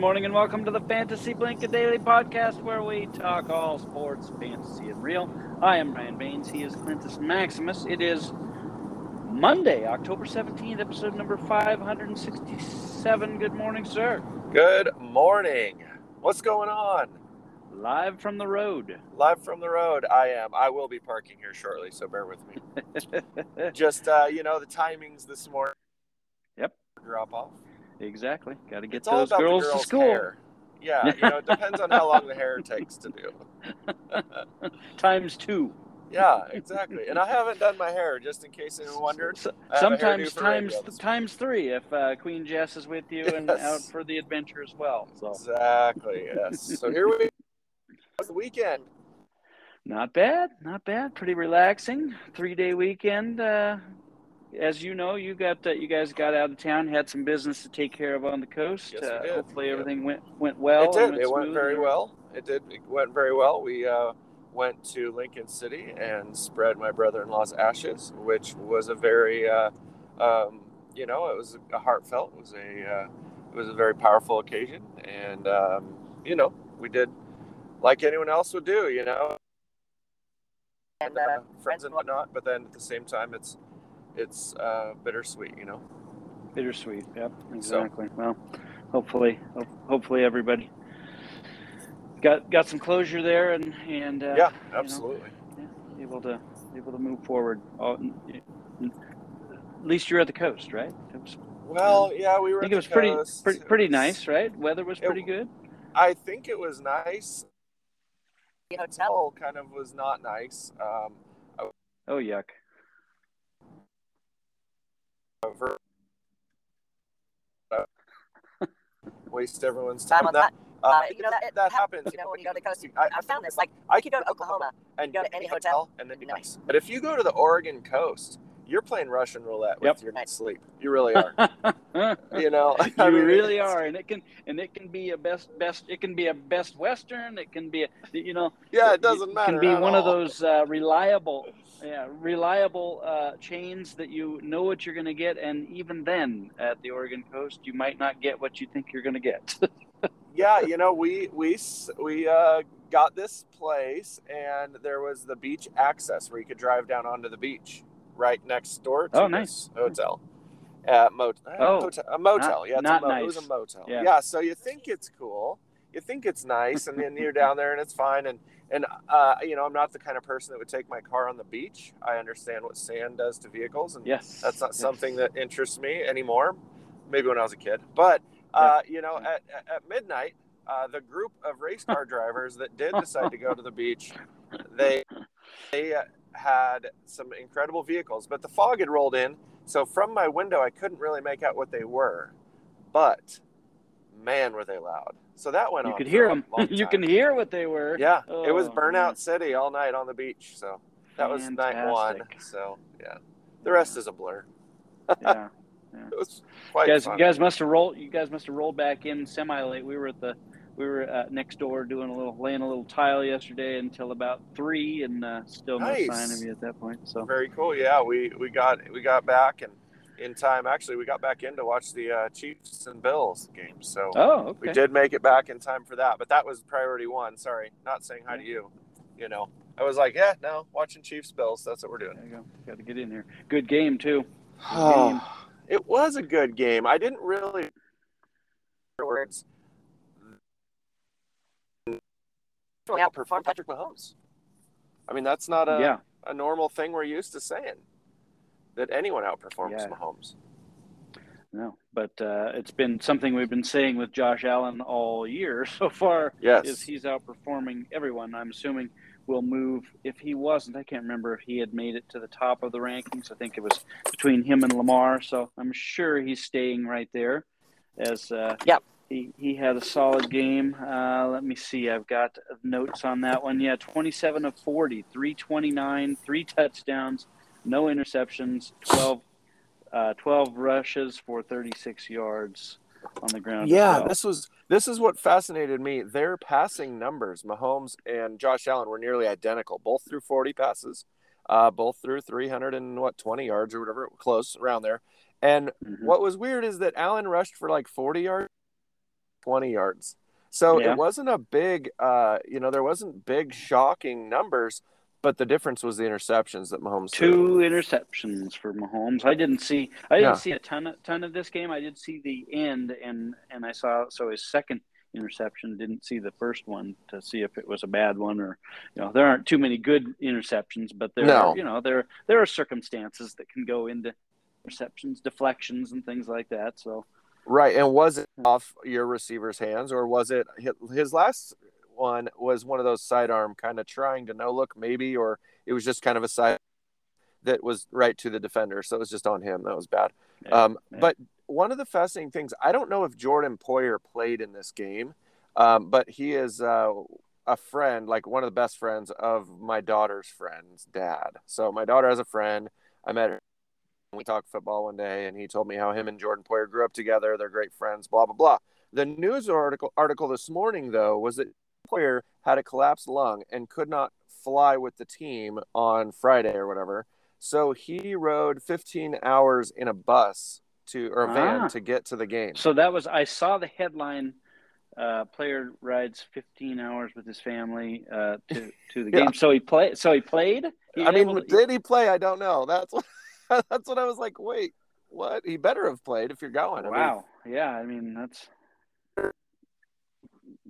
Good morning and welcome to the Fantasy Blanket Daily Podcast where we talk all sports, fantasy, and real. I am Ryan Baines. He is Clintus Maximus. It is Monday, October 17th, episode number 567. Good morning, sir. Good morning. What's going on? Live from the road. Live from the road. I am. I will be parking here shortly, so bear with me. Just uh, you know, the timings this morning. Yep. Drop off. Exactly. Got to get It's those the girls to school. hair. Yeah, you know, it depends on how long the hair takes to do. Times two. Yeah, exactly. And I haven't done my hair, just in case anyone wondered. S- I have a hairdo Sometimes times times three if uh, Queen Jess is with you and out for the adventure as well. So Exactly. Yes. So here we. How's the weekend? Not bad, not bad. Pretty relaxing. Three day weekend. Uh, as you know, you got uh, you guys got out of town, had some business to take care of on the coast. Yes, we uh, did. Hopefully, Yeah. everything went went well. it and did. It went very well. It did. It went very well. We uh, went to Lincoln City and spread my brother-in-law's ashes, which was a very, uh, um, you know, it was a heartfelt. It was a, uh, it was a very powerful occasion, and um, you know, we did like anyone else would do, you know, and uh, friends and whatnot. But then at the same time, it's it's uh, bittersweet, you know. Bittersweet. Yep, exactly. Well, hopefully, ho- hopefully everybody got got some closure there and and uh, yeah, know, absolutely. able to able to move forward. Oh, n- n- At least you're at the coast, right? It was, Well, yeah, we were. I think at it was the pretty coast. pretty, pretty nice, right? Weather was It- pretty good. I think it was nice. The hotel kind of was not nice. Um, Oh yuck! waste everyone's time. on That, that. uh, Uh, you know, that, that happens. You know, when you go to the coast, I, I found this. Like, I could go to Oklahoma and go to any hotel and then nice. But if you go to the Oregon coast, you're playing Russian roulette with Yep. your night's sleep. You really are. you you know, I mean, really are, and it can and it can be a best best. It can be a best Western. It can be a you know. Yeah, it doesn't It matter. can be one of those uh, reliable, yeah, reliable uh, chains that you know what you're going to get, and even then, at the Oregon coast, you might not get what you think you're going to get. yeah, you know, we we we uh, got this place, and there was the beach access where you could drive down onto the beach right next door to Oh, this nice. hotel. Uh, mot- Oh, hotel, a motel. not- yeah, it's a mo- it was a motel. Yeah. Yeah. so you think it's cool, you think it's nice, and then you're down there and it's fine. And and uh, you know, I'm not the kind of person that would take my car on the beach. I understand what sand does to vehicles, and yes, that's not yes. something that interests me anymore. Maybe when I was a kid, but uh, you know, at, at- midnight, uh, the group of race car drivers that did decide to go to the beach, they they had some incredible vehicles, but the fog had rolled in, so from my window I couldn't really make out what they were, but man, were they loud! So that went You on. could hear them. you can hear what they were. Yeah, it was Oh, Burnout man. City all night on the beach. So that was night one. So yeah, the rest is a blur. yeah. It was quite You guys, fun. you guys must have rolled. You guys must have rolled back in semi late. We were at the, we were uh, next door doing a little, laying a little tile yesterday until about three, and uh, still no Nice. sign of you at that point. So Very cool. Yeah, we we got we got back and in time. Actually, we got back in to watch the uh, Chiefs and Bills game. So oh, okay. we did make it back in time for that. But that was priority one. Sorry, not saying hi to you. You know, I was like, yeah, no, watching Chiefs Bills. That's what we're doing. There you go. Got to get in here. Good game too. game. it was a good game. I didn't really words really outperformed Patrick Mahomes. I mean, that's not a, yeah. a normal thing we're used to saying that anyone outperforms Yeah. Mahomes. No, but uh, it's been something we've been saying with Josh Allen all year so far. Yes. Is he's outperforming everyone? I'm assuming will move. If he wasn't, I can't remember if he had made it to the top of the rankings. I think it was between him and Lamar. So I'm sure he's staying right there. As uh, Yep. he he had a solid game. Uh, let me see. I've got notes on that one. Yeah, 27 of 40, 329, three touchdowns, no interceptions, 12, uh, 12 rushes for 36 yards on the ground. Yeah, well. this was this is what fascinated me. Their passing numbers, Mahomes and Josh Allen, were nearly identical. Both threw 40 passes, uh, both threw 300 and what 20 yards or whatever, close around there. And Mhm. what was weird is that Allen rushed for like 40 yards, 20 yards. So Yeah. it wasn't a big, uh, you know, there wasn't big shocking numbers, but the difference was the interceptions that Mahomes threw. Two interceptions for Mahomes. I didn't see. I didn't Yeah. see a ton of, ton of this game. I did see the end, and and I saw so his second interception. Didn't see the first one to see if it was a bad one or you know there aren't too many good interceptions, but there No. are, you know there there are circumstances that can go into interceptions, deflections, and things like that. So Right, and was it off your receiver's hands, or was it his last one? Was one of those sidearm kind of trying to no look maybe, or it was just kind of a side that was right to the defender, so it was just on him. That was bad. Um. But one of the fascinating things, I don't know if Jordan Poyer played in this game, um, but he is uh, a friend, like one of the best friends of my daughter's friend's dad. So my daughter has a friend. I met her. We talked football one day, and he told me how him and Jordan Poyer grew up together. They're great friends. Blah blah blah. The news article article this morning though was that Poyer had a collapsed lung and could not fly with the team on Friday or whatever. So he rode 15 hours in a bus to or a van Ah. to get to the game. so that was I saw the headline. Uh, player rides 15 hours with his family uh, to to the Yeah. game. So he played. So he played. He I mean, to- did he play? I don't know. That's what that's what I was like. Wait, what? He better have played if you're going. I mean, Wow. yeah, I mean that's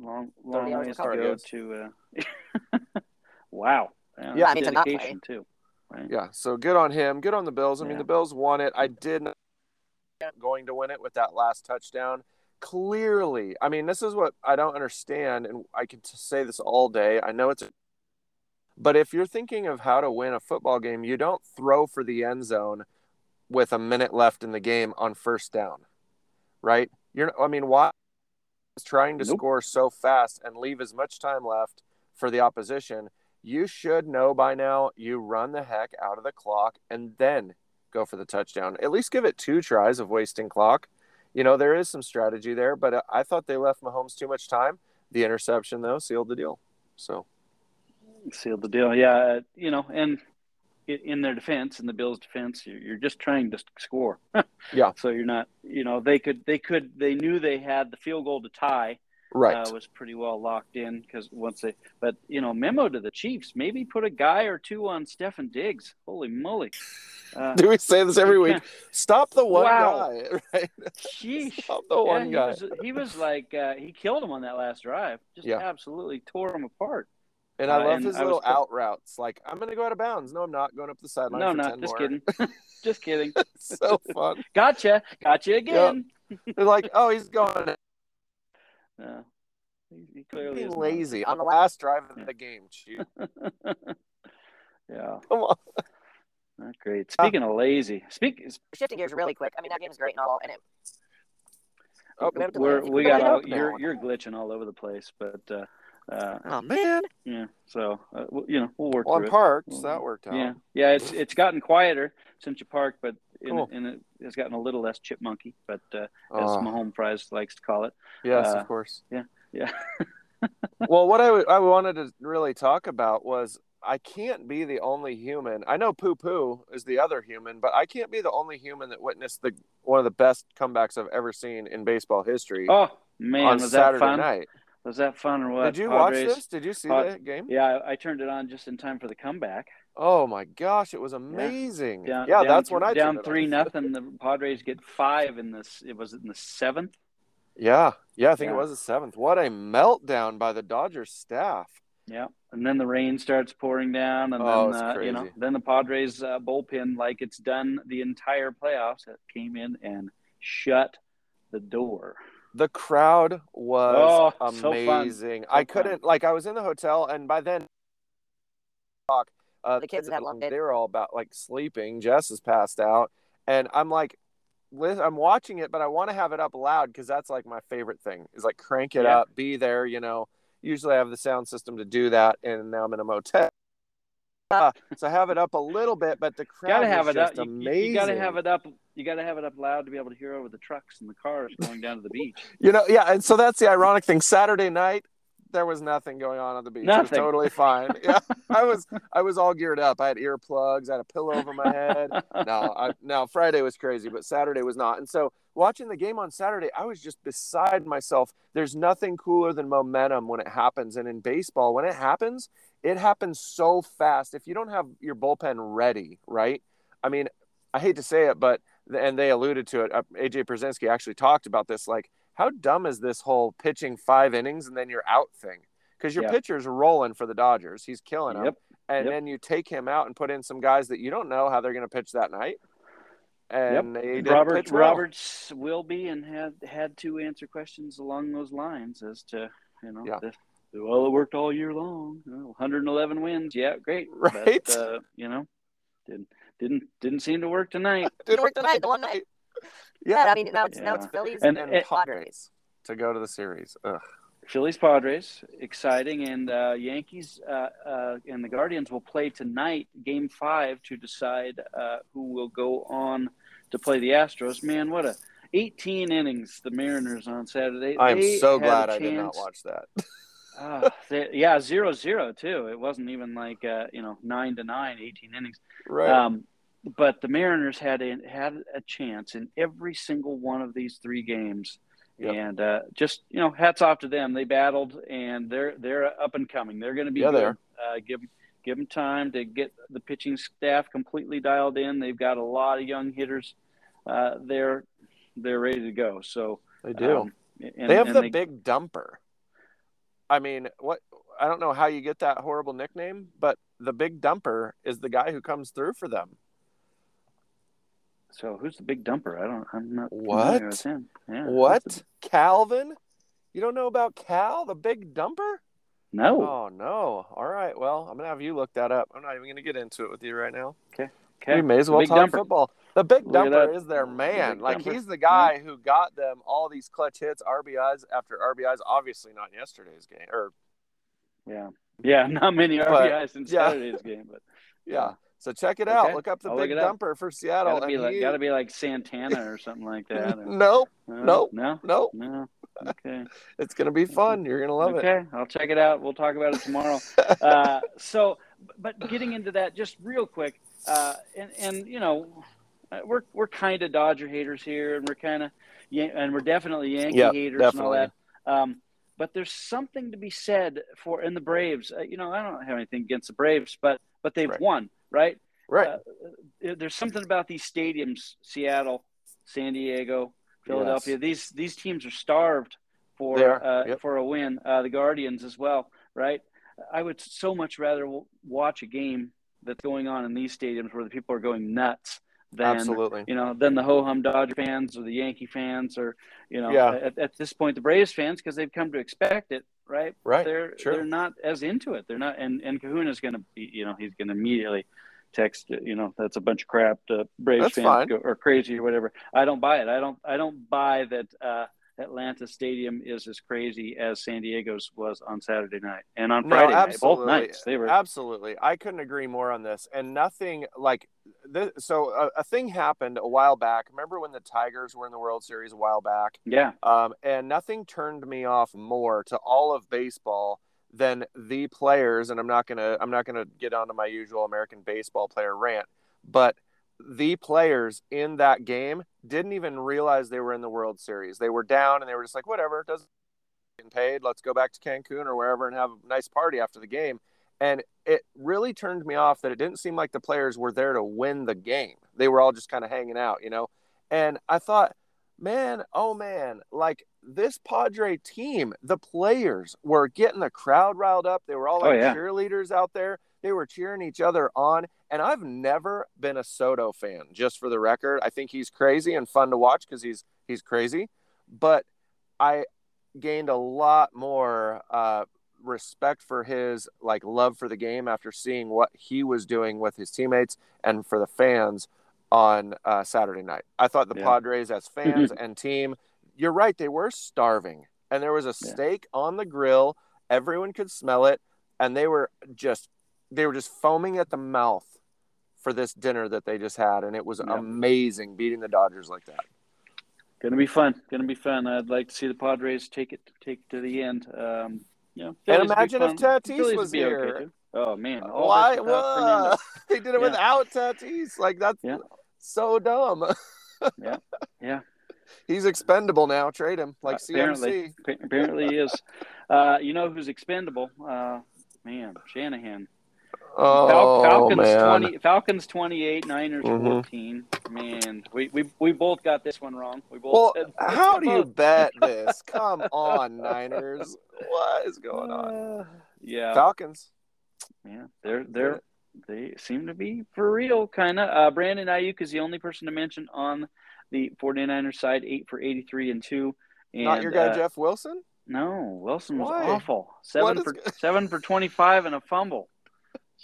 long long ways to go to. Uh... wow. Yeah, Yeah, I mean, that's to not play. dedication too. Right? Yeah, so good on him. Good on the Bills. I mean, the Bills won it. I did not going to win it with that last touchdown. Clearly, I mean, this is what I don't understand, and I can say this all day. I know it's, a, but if you're thinking of how to win a football game, you don't throw for the end zone with a minute left in the game on first down, right? You're, I mean, why is trying to Nope. score so fast and leave as much time left for the opposition? you should know by now you run the heck out of the clock and then go for the touchdown. At least give it two tries of wasting clock. You know, there is some strategy there, but uh, I thought they left Mahomes too much time. The interception, though, sealed the deal. So, Sealed the deal. Yeah, uh, you know, and in their defense, in the Bills' defense, you're, you're just trying to score. Yeah. So you're not. You know, they could. They could. They knew they had the field goal to tie. right. uh, was pretty well locked in because once they, but you know, memo to the Chiefs, maybe put a guy or two on Stefon Diggs. Holy moly! Uh, Do we say this every week? Stop the one Wow. guy, right? sheesh. Stop the Yeah, one he guy. was, he was like uh, he killed him on that last drive. Just Yeah. absolutely tore him apart. And I uh, love and his I little co- out routes. Like, I'm going to go out of bounds. No, I'm not going up the sideline. no, for not 10 just more. kidding. just kidding. so fun. Gotcha. Gotcha again. They're like, oh, he's going No, he, he clearly being is lazy On on the the last drive of Yeah. the game. Chief. yeah, Come on. not great. Speaking of lazy, speak. Shifting gears really quick. I mean, that game's great and all, and it. Oh, we're, we got all, you're you're glitching all over the place, but uh, uh, Oh man. yeah. So uh, you know we'll work Well, it. parked, so that worked out. Yeah, yeah. It's it's gotten quieter since you parked, but in, Cool. in it, has gotten a little less chipmunky, but uh, as Mahone Fries likes to call it. yes, uh, of course. Yeah. Yeah. well, what I, w- I wanted to really talk about was I can't be the only human. I know Poo Poo is the other human, but I can't be the only human that witnessed the one of the best comebacks I've ever seen in baseball history Oh man, on was Saturday that fun? night. Was that fun or what? Did you Padres? watch this? Did you see the game? Yeah, I, I turned it on just in time for the comeback. Oh my gosh, it was amazing. Down, yeah, down that's th- when I down three nothing. The Padres get five in this. It was in the seventh. Yeah, yeah, I think Yeah. it was the seventh. What a meltdown by the Dodgers staff. Yeah, and then the rain starts pouring down, and Oh, then uh, you know, then the Padres uh, bullpen, like it's done the entire playoffs, it came in and shut the door. The crowd was Oh, amazing. So I couldn't like I was in the hotel and by then uh, The kids had loved it. they were all about like sleeping. Jess is passed out and I'm like I'm watching it but I want to have it up loud because that's like my favorite thing is like crank it Yeah. up, be there, you know. Usually I have the sound system to do that and now I'm in a motel. Uh, so I have it up a little bit, but the crowd Gotta have was it up. just You, you- amazing. you gotta have it up. You gotta have it up loud to be able to hear over the trucks and the cars going down to the beach. You know, yeah, and so that's the ironic thing. Saturday night, there was nothing going on on the beach. It was totally fine. Yeah, I was I was all geared up. I had earplugs. I had a pillow over my head. No, I, no. Friday was crazy, but Saturday was not. And so watching the game on Saturday, I was just beside myself. There's nothing cooler than momentum when it happens. And in baseball, when it happens, it happens so fast. If you don't have your bullpen ready, right? I mean, I hate to say it, but and they alluded to it. Uh, AJ Pierzynski actually talked about this. Like, how dumb is this whole pitching five innings and then you're out thing? Because your Yeah. pitcher's rolling for the Dodgers, he's killing them, Yep. and Yep. then you take him out and put in some guys that you don't know how they're going to pitch that night. And they didn't Robert pitch well. Roberts will be and had had to answer questions along those lines as to you know Yeah. the, well it worked all year long 111 wins yeah great Right. but, uh, you know didn't didn't didn't seem to work tonight Didn't work tonight, the one night. Yeah, I mean, now it's now it's Phillies And- and, and- Padres. to go to the series. Ugh. Phillies Padres exciting and uh, Yankees uh, uh, and the Guardians will play tonight game five to decide uh, who will go on to play the Astros man what a 18 innings the Mariners on Saturday I'm They so glad I did not watch that. Ah, they- yeah, zero zero too. It wasn't even like uh, you know nine to nine, 18 innings. right. Um, but the Mariners had a, had a chance in every single one of these three games, Yep. and uh, just you know, hats off to them. They battled, and they're they're up and coming. They're going to be Yeah, good. Uh, give give them time to get the pitching staff completely dialed in. They've got a lot of young hitters. Uh, they're they're ready to go. So they do. um, and, they have the they- big dumper. I mean, what? I don't know how you get that horrible nickname, but the big dumper is the guy who comes through for them. So who's the big dumper? I don't. I'm not What? familiar with him. Yeah. What? the- Calvin? You don't know about Cal, the big dumper? No. Oh no! All right, well, I'm gonna have you look that up. I'm not even gonna get into it with you right now. Okay. Okay. We may as well talk dumper. football. The big Look dumper is their man. big Like dumper. he's the guy hmm? who got them all these clutch hits, RBIs after RBIs. Obviously not yesterday's game, or Yeah. Yeah. Not many But, RBIs in yeah. Saturday's game, but yeah. So check it out. Look up the I'll big up. dumper for Seattle. gotta be like he- gotta be like Santana or something like that. or- Nope, Uh, Nope. No. nope. No. Okay. It's gonna be fun. You're gonna love it. okay. I'll check it out. We'll talk about it tomorrow. uh, so, but getting into that just real quick, uh, and, and you know, uh, we're we're kind of Dodger haters here, and we're kind of, and we're definitely Yankee Yep, haters and all that. Um, but there's something to be said for in the Braves. Uh, you know, I don't have anything against the Braves, but but they've Right. won, right? right. Uh, there's something about these stadiums, Seattle, San Diego, Philadelphia. These these teams are starved for are, uh, yep. for a win. Uh, the Guardians as well, right? I would so much rather w- watch a game that's going on in these stadiums where the people are going nuts than Absolutely. you know than the ho hum Dodger fans or the Yankee fans or you know Yeah. at, at this point the Braves fans because they've come to expect it, right? Right. They're Sure. they're not as into it. They're not, and and Kahuna's going to be, you know, he's going to immediately text, you know, that's a bunch of crap. Uh, Braves That's fans go, are crazy or whatever. I don't buy it. I don't. I don't buy that. Uh, Atlanta Stadium is as crazy as San Diego's was on Saturday night and on No, Friday night. Both nights they were. Absolutely. I couldn't agree more on this. And nothing like this. So, a, a thing happened a while back. Remember when the Tigers were in the World Series a while back? Yeah, Um, and nothing turned me off more to all of baseball than the players. And I'm not gonna I'm not gonna get onto my usual American baseball player rant, but the players in that game didn't even realize they were in the World Series. They were down and they were just like, whatever, it doesn't paid. Let's go back to Cancun or wherever and have a nice party after the game. And it really turned me off that it didn't seem like the players were there to win the game. They were all just kind of hanging out, you know. And I thought, man, oh man, like this Padre team, the players were getting the crowd riled up. They were all Oh, like yeah. cheerleaders out there. They were cheering each other on. And I've never been a Soto fan, just for the record. I think he's crazy and fun to watch because he's he's crazy. But I gained a lot more uh, respect for his like love for the game after seeing what he was doing with his teammates and for the fans on uh, Saturday night. I thought the Yeah. Padres as fans and team, you're right, they were starving, and there was a Yeah. steak on the grill. Everyone could smell it, and they were just they were just foaming at the mouth for this dinner that they just had, and it was Yeah. amazing beating the Dodgers like that. Gonna be fun. Gonna be fun. I'd like to see the Padres take it take it to the end. Um, Yeah, And Phillies would be imagine if. Tatis was be okay, here. oh man, all Why? Whoa. They did it Yeah. without Tatis. Like that's Yeah. so dumb. Yeah. Yeah. He's expendable now. Trade him like Apparently. CMC. Appa- Apparently, he is. Uh, you know who's expendable? Uh, man, Shanahan. Oh Fal- Falcons man. twenty. Falcons twenty eight. Niners Mhm. fourteen. Man, we, we we both got this one wrong. We both. Well, said- how do you bet this? Come on, Niners. What is going on? Uh, yeah, Falcons. yeah. They're they're they seem to be for real, kind of. Uh, Brandon Aiyuk is the only person to mention on the 49ers side, eight for eighty three and two. And, Not your guy uh, Jeff Wilson? No, Wilson was Why? awful. Seven for seven for twenty five and a fumble.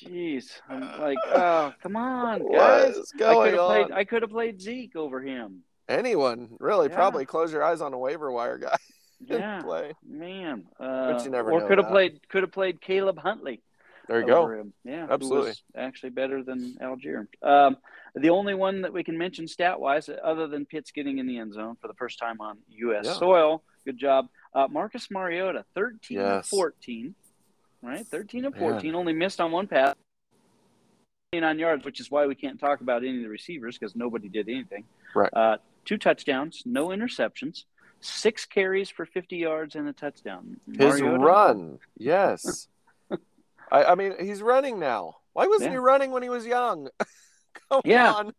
Jeez, I'm like, oh, come on, What guys. is I going could have on? played. I could have played Zeke over him. Anyone, really? Yeah. Probably close your eyes on a waiver wire guy Yeah, play. man. Uh, you never or could have played. Could have played Caleb Huntley. There you go. Him. Yeah, Absolutely. actually better than Allgeier. Um, the only one that we can mention stat wise, other than Pitts getting in the end zone for the first time on U.S. Yeah. soil, good job. Uh, Marcus Mariota, thirteen Yes. fourteen, right? Thirteen of Man. fourteen, only missed on one pass. 29 yards, which is why we can't talk about any of the receivers because nobody did anything. Right. Uh, two touchdowns, no interceptions, six carries for 50 yards and a touchdown. His Mariota- run, yes. I, I mean, he's running now. Why wasn't Yeah. he running when he was young? Come Yeah. on,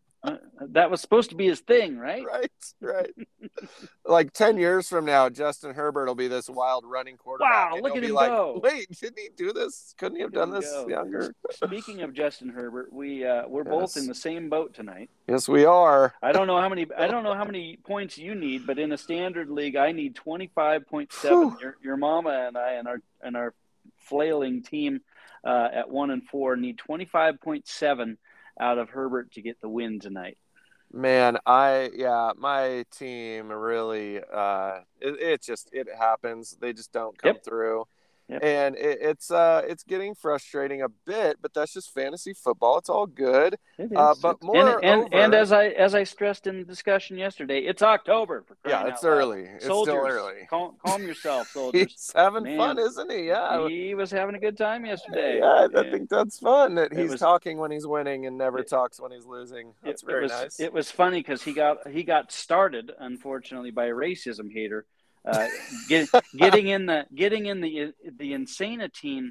that was supposed to be his thing, right? right, right. like ten years from now, Justin Herbert will be this wild running quarterback. Wow, look at him like, go. Wait, didn't he do this? Couldn't he have done this go. younger? Speaking of Justin Herbert, we uh, we're both in the same boat tonight. Yes, we are. I don't know how many I don't know how many points you need, but in a standard league, I need twenty five point seven. Your, your mama and I and our and our flailing team uh, at one and four need twenty five point seven out of Herbert to get the win tonight. Man, I yeah, my team really uh it, it just it happens. They just don't come Yep. through. Yep. And it, it's uh it's getting frustrating a bit, but that's just fantasy football. It's all good. It Uh, but It's- and, and, and as I as I stressed in the discussion yesterday, it's October. For Yeah, it's out loud. early. It's soldiers, still early. Calm, calm yourself, soldiers. He's having Man. fun, isn't he? Yeah. he was having a good time yesterday. Yeah, I And think that's fun that he's was- talking when he's winning and never It- talks when he's losing. That's it, very was, nice. It was funny because he got he got started, unfortunately, by a racism hater, uh, get, getting in the getting in the the insanity,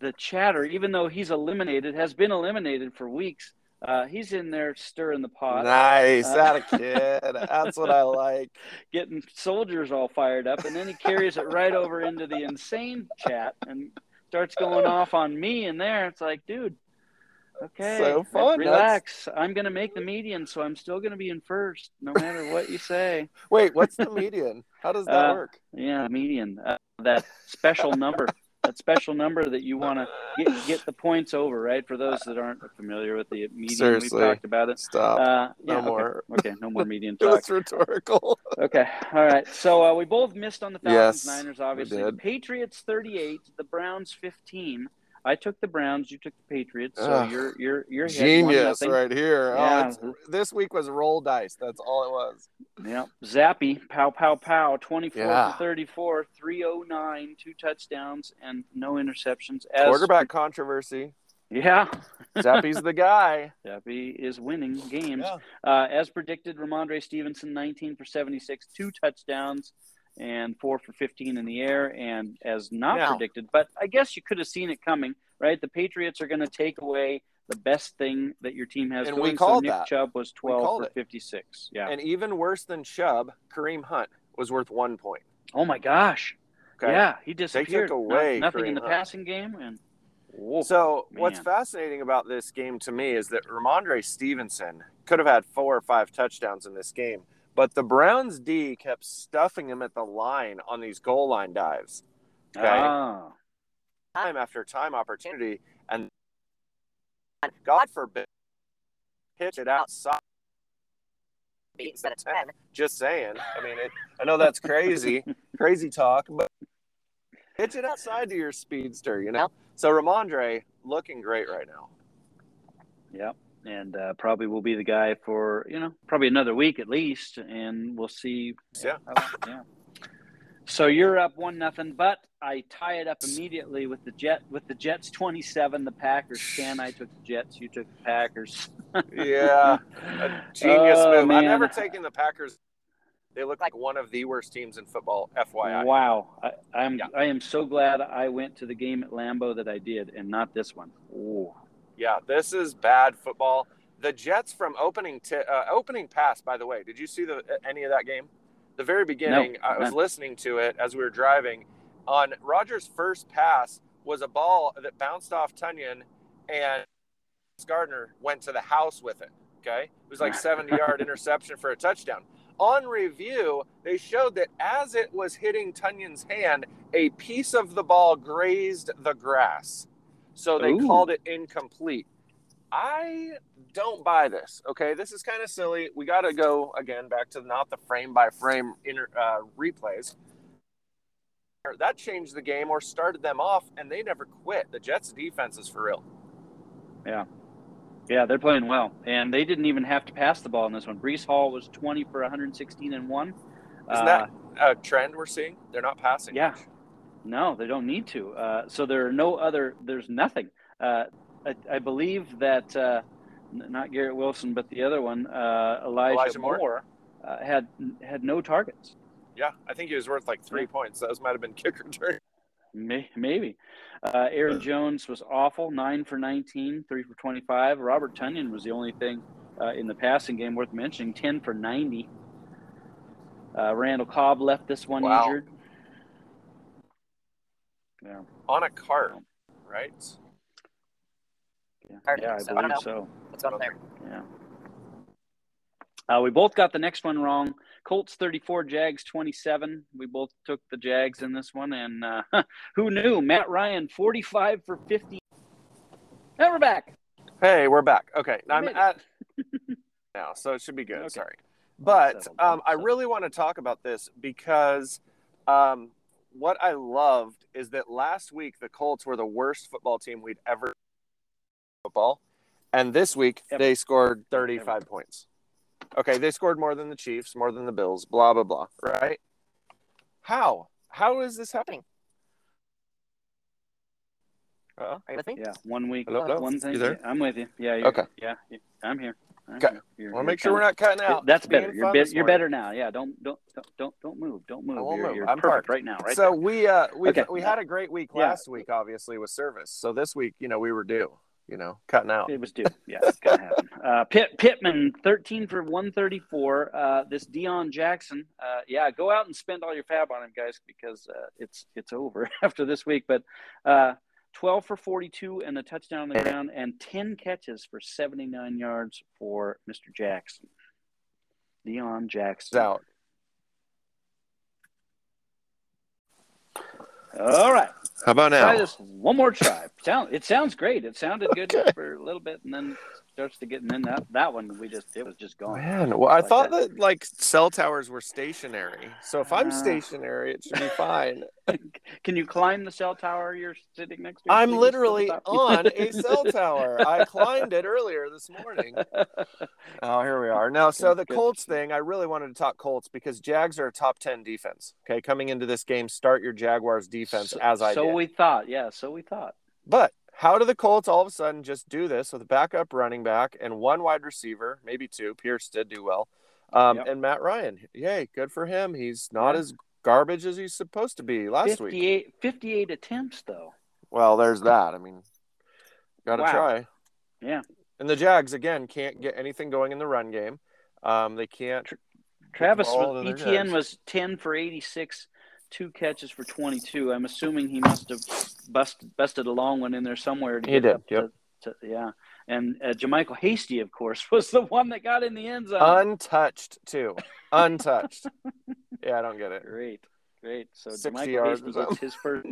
the chatter. Even though he's eliminated, has been eliminated for weeks. Uh, he's in there stirring the pot, nice, Uh, that a kid. That's what I like. getting soldiers all fired up, and then he carries it right over into the insane chat and starts going off on me. in there, it's like, dude, okay, So fun. relax. I'm gonna make the median, so I'm still gonna be in first, no matter what you say. Wait, what's the median? How does that Uh, work? Yeah, median, uh, that special number, that special number that you want to get get the points over, right? For those that aren't familiar with the median, Seriously. we've talked about it. Stop. Uh, no okay. more. Okay, no more median talk. was rhetorical. Okay. All right. So uh, we both missed on the Falcons Yes, Niners, obviously. Patriots 38, the Browns 15. I took the Browns, you took the Patriots. So Ugh. you're you're you're Genius right here. Yeah. Oh, this week was roll dice. That's all it was. Yeah. Zappe, pow pow pow, 24 Yeah. for 34, 309, two touchdowns and no interceptions. As, Quarterback controversy. Yeah. Zappe's the guy. Zappe is winning games. Yeah. Uh, as predicted, Rhamondre Stevenson, 19 for 76, two touchdowns and four for 15 in the air. And as not Now- predicted, but I guess you could have seen it coming, right? The Patriots are going to take away the best thing that your team has And going. we called so Nick that. Chubb was 12 called for it. 56. Yeah. And even worse than Chubb, Kareem Hunt was worth one point. oh my gosh. Okay. Yeah, he disappeared. No- away nothing in the Hunt. passing game, and whoa, So what's fascinating about this game to me is that Rhamondre Stevenson could have had four or five touchdowns in this game, but the Browns D kept stuffing him at the line on these goal line dives, okay? Ah, time after time opportunity, and God forbid pitch it outside. Instead of 10. Just saying. I mean, it, I know that's crazy, crazy talk, but pitch it outside to your speedster, you know. Yep. So Rhamondre looking great right now. yeah. And uh, probably will be the guy for you know probably another week at least, and we'll see. Yeah. how- yeah. So you're up one nothing, but I tie it up immediately with the Jet with the Jets twenty seven, the Packers ten. I took the Jets, you took the Packers. Yeah, a genius Oh, move. I've never taken the Packers. They look like one of the worst teams in football. FYI. Wow, I, I'm Yeah. I am so glad I went to the game at Lambeau that I did, and not this one. Ooh. Yeah, this is bad football. The Jets from opening to uh, opening pass. By the way, did you see the any of that game? The very beginning, I was listening to it as we were driving. On Rodgers' first pass was a ball that bounced off Tonyan, and Gardner went to the house with it. Okay, it was like 70 yard interception for a touchdown. On review, they showed that as it was hitting Tonyan's hand, a piece of the ball grazed the grass. So they Ooh. called it incomplete. I don't buy this. Okay, this is kind of silly. We got to go again back to not the frame by frame inter, uh, replays. That changed the game or started them off, and they never quit. The Jets' defense is for real. Yeah, yeah, they're playing well, and they didn't even have to pass the ball in this one. Breece Hall was 20 for 116 and one. Isn't Uh, that a trend we're seeing? They're not passing. Yeah. much. No, they don't need to. Uh, so there are no other. There's nothing. Uh, I, I believe that uh, not Garrett Wilson, but the other one, uh, Elijah, Elijah Moore? Moore, uh, had had no targets. Yeah, I think he was worth like three Yeah. points. Those might have been kicker. May, maybe. Uh, Aaron Jones was awful, nine for 19, three for 25. Robert Tonyan was the only thing uh, in the passing game worth mentioning, 10 for 90. Uh, Randall Cobb left this one Wow. injured. Yeah, on a cart, right? yeah, Hard to yeah I think so. believe No. so. What's going on there? Yeah. Uh, we both got the next one wrong. Colts 34, Jags 27. We both took the Jags in this one. And uh, who knew? Matt Ryan 45 for 50. Now we're back. Hey, we're back. Okay, We I'm at now, so it should be good. Okay. Sorry, but um, I really want to talk about this because um, what I loved is that last week the Colts were the worst football team we'd ever football, and this week Ever. they scored 35 points. Okay, they scored more than the Chiefs, more than the Bills. Blah blah blah. Right? How? How is this happening? Uh, Are you with me? Yeah, one week, Hello, hello? one thing. You there? I'm with you. Yeah. You're, Okay. Yeah, yeah, I'm here. Okay. want to make sure we're not cutting out. That's better. You're, be- you're better now. Yeah. Don't don't don't don't don't move. Don't move. I won't you're, move. You're I'm perfect right now. Right. so there. we uh we Okay. we had a great week Yeah. last week, obviously with service. So this week, you know, we were due. You know, cutting out. It was due. Yeah, it's gonna happen. Uh, Pitt, Pittman, thirteen for one thirty four. Uh, this Deon Jackson. Uh, yeah, go out and spend all your fab on him, guys, because uh, it's it's over after this week. But uh, twelve for forty two and a touchdown on the ground, and ten catches for seventy nine yards for Mr. Jackson. It's Jackson. out. All right. How about now? Try this one more try. Sound it sounds great. It sounded good Okay. for a little bit, and then to get. And then that that one we just it was just gone. Man, well, I Like thought that. that. like cell towers were stationary. So if I'm Uh, stationary, it should be fine. Can you climb the cell tower you're sitting next to? I'm literally to the top? on a cell tower. I climbed it earlier this morning. Oh, here we are. Now, so the. Colts thing, I really wanted to talk Colts because Jags are a top 10 defense. Okay, coming into this game, start your Jaguars defense so, as I so did. we thought, yeah. So we thought. But how do the Colts all of a sudden just do this with a backup running back and one wide receiver, maybe two? Pierce did do well. Um, Yep. And Matt Ryan. Yay, good for him. He's not Yeah. as garbage as he's supposed to be last week. 58, 58 attempts though. Well, there's that. I mean, got to Wow. try. Yeah. And the Jags, again, can't get anything going in the run game. Um, they can't. Travis ball was, to their Etienne guys. was ten for eighty six, two catches for twenty two. I'm assuming he must have busted busted a long one in there somewhere. To He did, yep. To, to, yeah, and uh, JaMycal Hasty, of course, was the one that got in the end zone. Untouched, too. Untouched. yeah, I don't get it. Great, great. So 60 Michael Hasty gets his first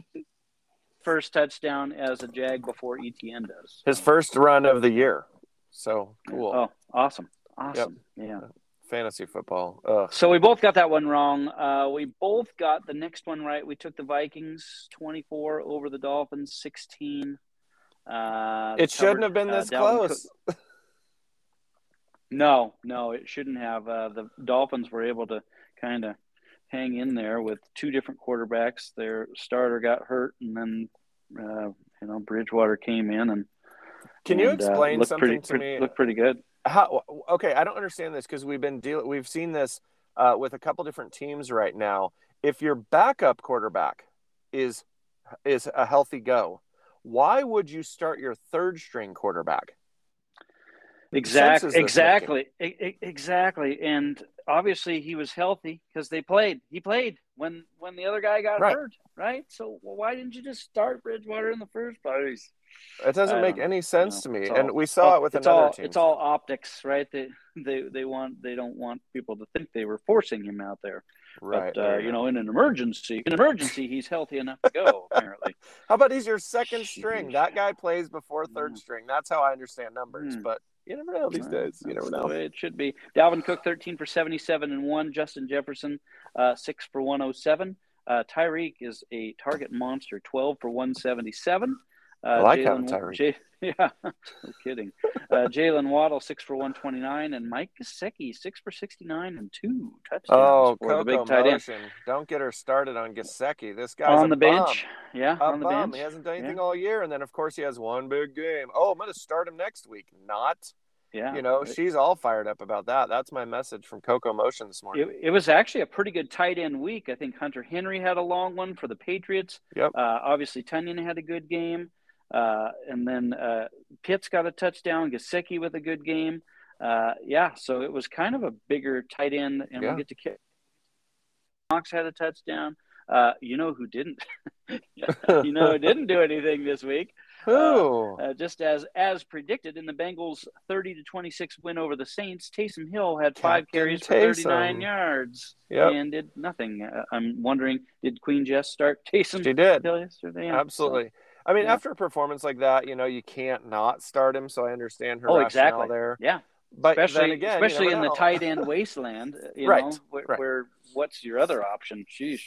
first touchdown as a Jag before Etienne does. His first run of the year. So cool. Oh, awesome, awesome. Yeah. Fantasy football. Ugh. So we both got that one wrong. Uh, we both got the next one right. We took the Vikings twenty four over the Dolphins sixteen. Uh, It shouldn't covered, have been uh, this Dalvin close. Cook- No, no, it shouldn't have. Uh, the Dolphins were able to kind of hang in there with two different quarterbacks. Their starter got hurt, and then uh, you know Bridgewater came in and Can you and, uh, explain something pretty, to pretty- me? Looked pretty good. How? Okay, I don't understand this because we've been deal. We've seen this uh, with a couple different teams right now. If your backup quarterback is is a healthy go, why would you start your third string quarterback? Exactly, sense is this exactly, exactly. And obviously, he was healthy because they played. He played when when the other guy got Right. hurt, right? So well, why didn't you just start Bridgewater in the first place? It doesn't make any sense know. to me, It's and we saw it with it's another all, team. It's all optics, right? They they they want they don't want people to think they were forcing him out there. right. But uh, right, you know, in an emergency, in an emergency, he's healthy enough to go. Apparently, How about he's your second string? That guy plays before third Mm. string. That's how I understand numbers. Mm. But you never know these days. You never know. it should be. Dalvin Cook, thirteen for seventy-seven and one. Justin Jefferson, uh, six for one hundred seven. Uh, Tyreek is a target monster, twelve for one seventy-seven. Uh, I like Jalen- having Tyreek. J- yeah, no kidding. Uh, Jalen Waddle, six for one twenty-nine, and Mike Gesicki, six for sixty-nine and two touchdowns Oh, for the big Coco tight end motion! Don't get her started on Gesicki. This guy's on the bum. bench. Yeah, A on the bum. bench. He hasn't done anything Yeah. all year, and then of course he has one big game. Oh, I'm going to start him next week. Not. Yeah, You know, she's all fired up about that. That's my message from Coco Motion this morning. It, it was actually a pretty good tight end week. I think Hunter Henry had a long one for the Patriots. Yep. Uh, obviously, Tonyan had a good game. Uh, and then uh, Pitts got a touchdown. Gesicki with a good game. Uh, yeah, so it was kind of a bigger tight end. And Yeah. we'll get to kick. Knox had a touchdown. Uh, you know who didn't? you know who didn't do anything this week? Who? Uh, just as as predicted in the Bengals' 30 to 26 win over the Saints, Taysom Hill had five Captain carries for 39 yards Yep. and did nothing. Uh, I'm wondering, did Queen Jess start Taysom she did. Hill yesterday? Absolutely. I mean, yeah. after a performance like that, you know, you can't not start him. So I understand her Oh, rationale exactly. there. Yeah, But especially then again, especially in the tight end wasteland. You Right, know, where, right. where what's your other option? Sheesh,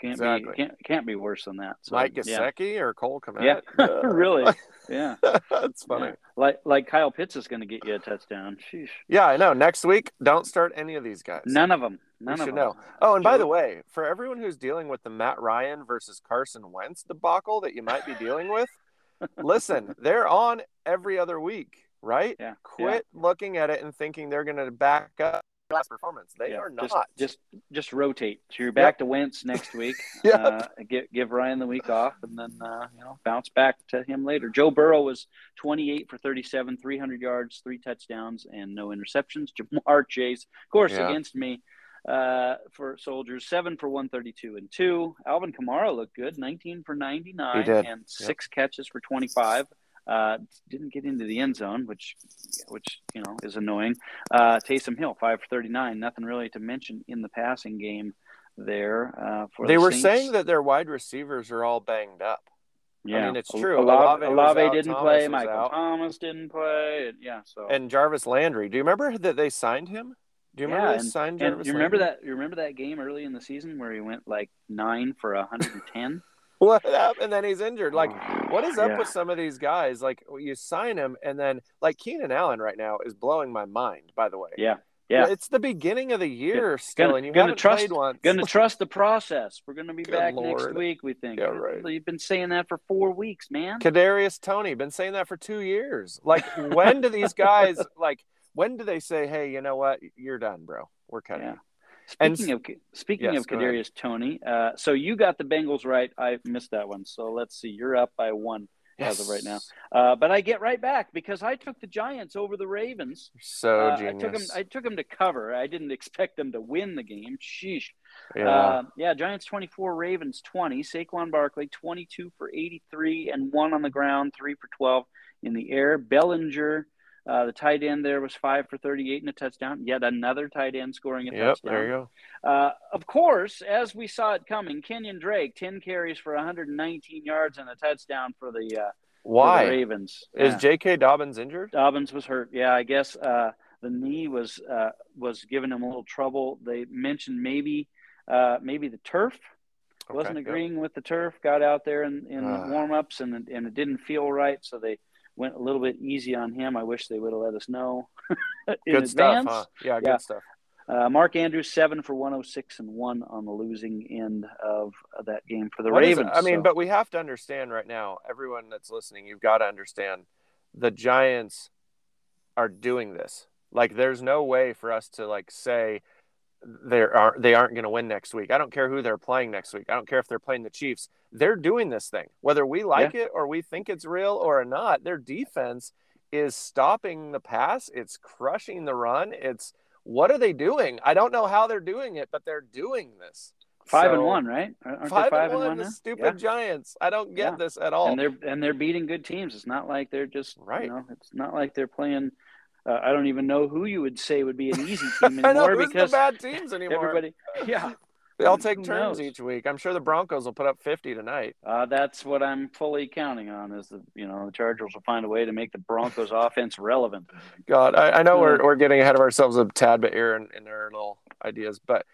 can't Exactly. be can't can't be worse than that. So, Mike yeah, or Cole Kmet. yeah, Uh, really, yeah. That's funny. Yeah. Like like Kyle Pitts is going to get you a touchdown. Sheesh. Yeah. I know. Next week, don't start any of these guys. None of them. None of should them. know. Oh, and by the way, for everyone who's dealing with the Matt Ryan versus Carson Wentz debacle that you might be dealing with, listen, they're on every other week, right? Yeah, Quit looking at it and thinking they're going to back up last performance. They Yeah, are not. Just, just just rotate. So you're back to Wentz next week. Yep. uh, give give Ryan the week off, and then uh, you know bounce back to him later. Joe Burrow was 28 for 37, 300 yards, three touchdowns, and no interceptions. Ja'Marr Chase, of course, Yeah. against me uh, for Soldiers, seven for 132 and two. Alvin Kamara looked good, 19 for 99, He did. and six catches for 25. Uh, didn't get into the end zone, which, which you know is annoying. Uh, Taysom Hill, five for 39. Nothing really to mention in the passing game there. Uh, for they the were Saints. saying that their wide receivers are all banged up. Yeah, mean, it's true. Olave, Olave out, didn't Thomas play. Michael out. Thomas didn't play. Yeah, so And Jarvis Landry. Do you remember that they signed him? Do you remember Yeah, they signed and Jarvis you remember Landry? that? You remember that game early in the season where he went like nine for 110? What happened? And then he's injured. Like, what is up Yeah. with some of these guys? Like, you sign him, and then, like, Keenan Allen right now is blowing my mind, by the way. Yeah, yeah. It's the beginning of the year still, Gonna- and you gonna haven't trust- played once. Going to trust the process. We're going to be Good back next week. We think. Yeah, right. You've been saying that for four weeks, man. Kadarius Toney been saying that for two years. Like, when do these guys like? When do they say, "Hey, you know what? You're done, bro. We're cutting." Yeah. You." And- Speaking of speaking Yes, of. Kadarius Toney, uh, so you got the Bengals right. I missed that one. So let's see. You're up by one as of right now. Uh, but I get right back because I took the Giants over the Ravens. So Uh, I genius. took them. I took them to cover. I didn't expect them to win the game. Sheesh. yeah. Uh, yeah. Giants twenty four, Ravens twenty. Saquon Barkley twenty two for eighty three and one on the ground, three for twelve in the air. Bellinger, uh, the tight end there was five for thirty eight and a touchdown. Yet another tight end scoring a yep. touchdown. There you go. Uh, of course, as we saw it coming, Kenyan Drake, 10 carries for 119 yards and a touchdown for the, uh, for the Why Ravens. is Yeah. J.K. Dobbins injured? Dobbins was hurt. Yeah, I guess uh, the knee was uh, was giving him a little trouble. They mentioned maybe uh, maybe the turf. Wasn't Okay, yep. agreeing with the turf. Got out there in, in Ah. the warm ups and and it didn't feel right, so they went a little bit easy on him. I wish they would have let us know in Good stuff, advance. huh? Yeah, Yeah. good stuff. Uh, Mark Andrews seven for 106 and one on the losing end of, that game for the What? Ravens. I mean, so- but we have to understand right now, everyone that's listening, you've got to understand the Giants are doing this. Like, there's no way for us to like say they are they aren't going to win next week. I don't care who they're playing next week. I don't care if they're playing the Chiefs. They're doing this thing, whether we like it or we think it's real or not. Their defense is stopping the pass. It's crushing the run. It's what are they doing? I don't know how they're doing it, but they're doing this. five and one, right? Aren't they Five, and one, and one the stupid Yeah. Giants. I don't get Yeah. this at all. and they're and they're beating good teams. It's not like they're just Right. You know, it's not like they're playing. Uh, I don't even know who you would say would be an easy team I know anymore who's because the bad teams anymore. everybody. Yeah, they all take turns knows? each week. I'm sure the Broncos will put up 50 tonight. uh, that's what I'm fully counting on. Is the you know the Chargers will find a way to make the Broncos offense relevant. God, I, I know Yeah. we're, we're getting ahead of ourselves a tad bit here in, in our little ideas, but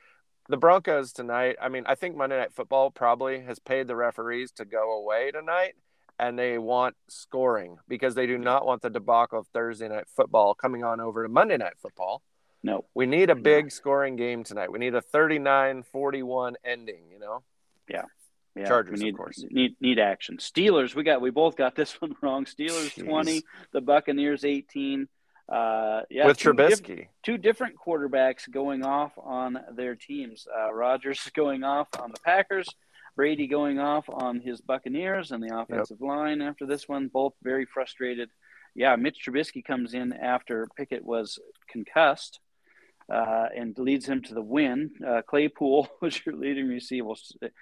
the Broncos tonight, I mean, I think Monday Night Football probably has paid the referees to go away tonight, and they want scoring because they do not want the debacle of Thursday Night Football coming on over to Monday Night Football. No, We need a big scoring game tonight. We need a 39 41 ending, you know? yeah, Chargers, we of need, course. Need need action. Steelers, we got we both got this one wrong. Steelers Jeez. twenty, the Buccaneers eighteen. Uh, yeah, With two diff- Trubisky. two different quarterbacks going off on their teams. Uh, Rodgers going off on the Packers, Brady going off on his Buccaneers and the offensive line after this one. Both very frustrated. Yeah, Mitch Trubisky comes in after Pickett was concussed uh, and leads him to the win. Uh, Claypool was your leading receiver.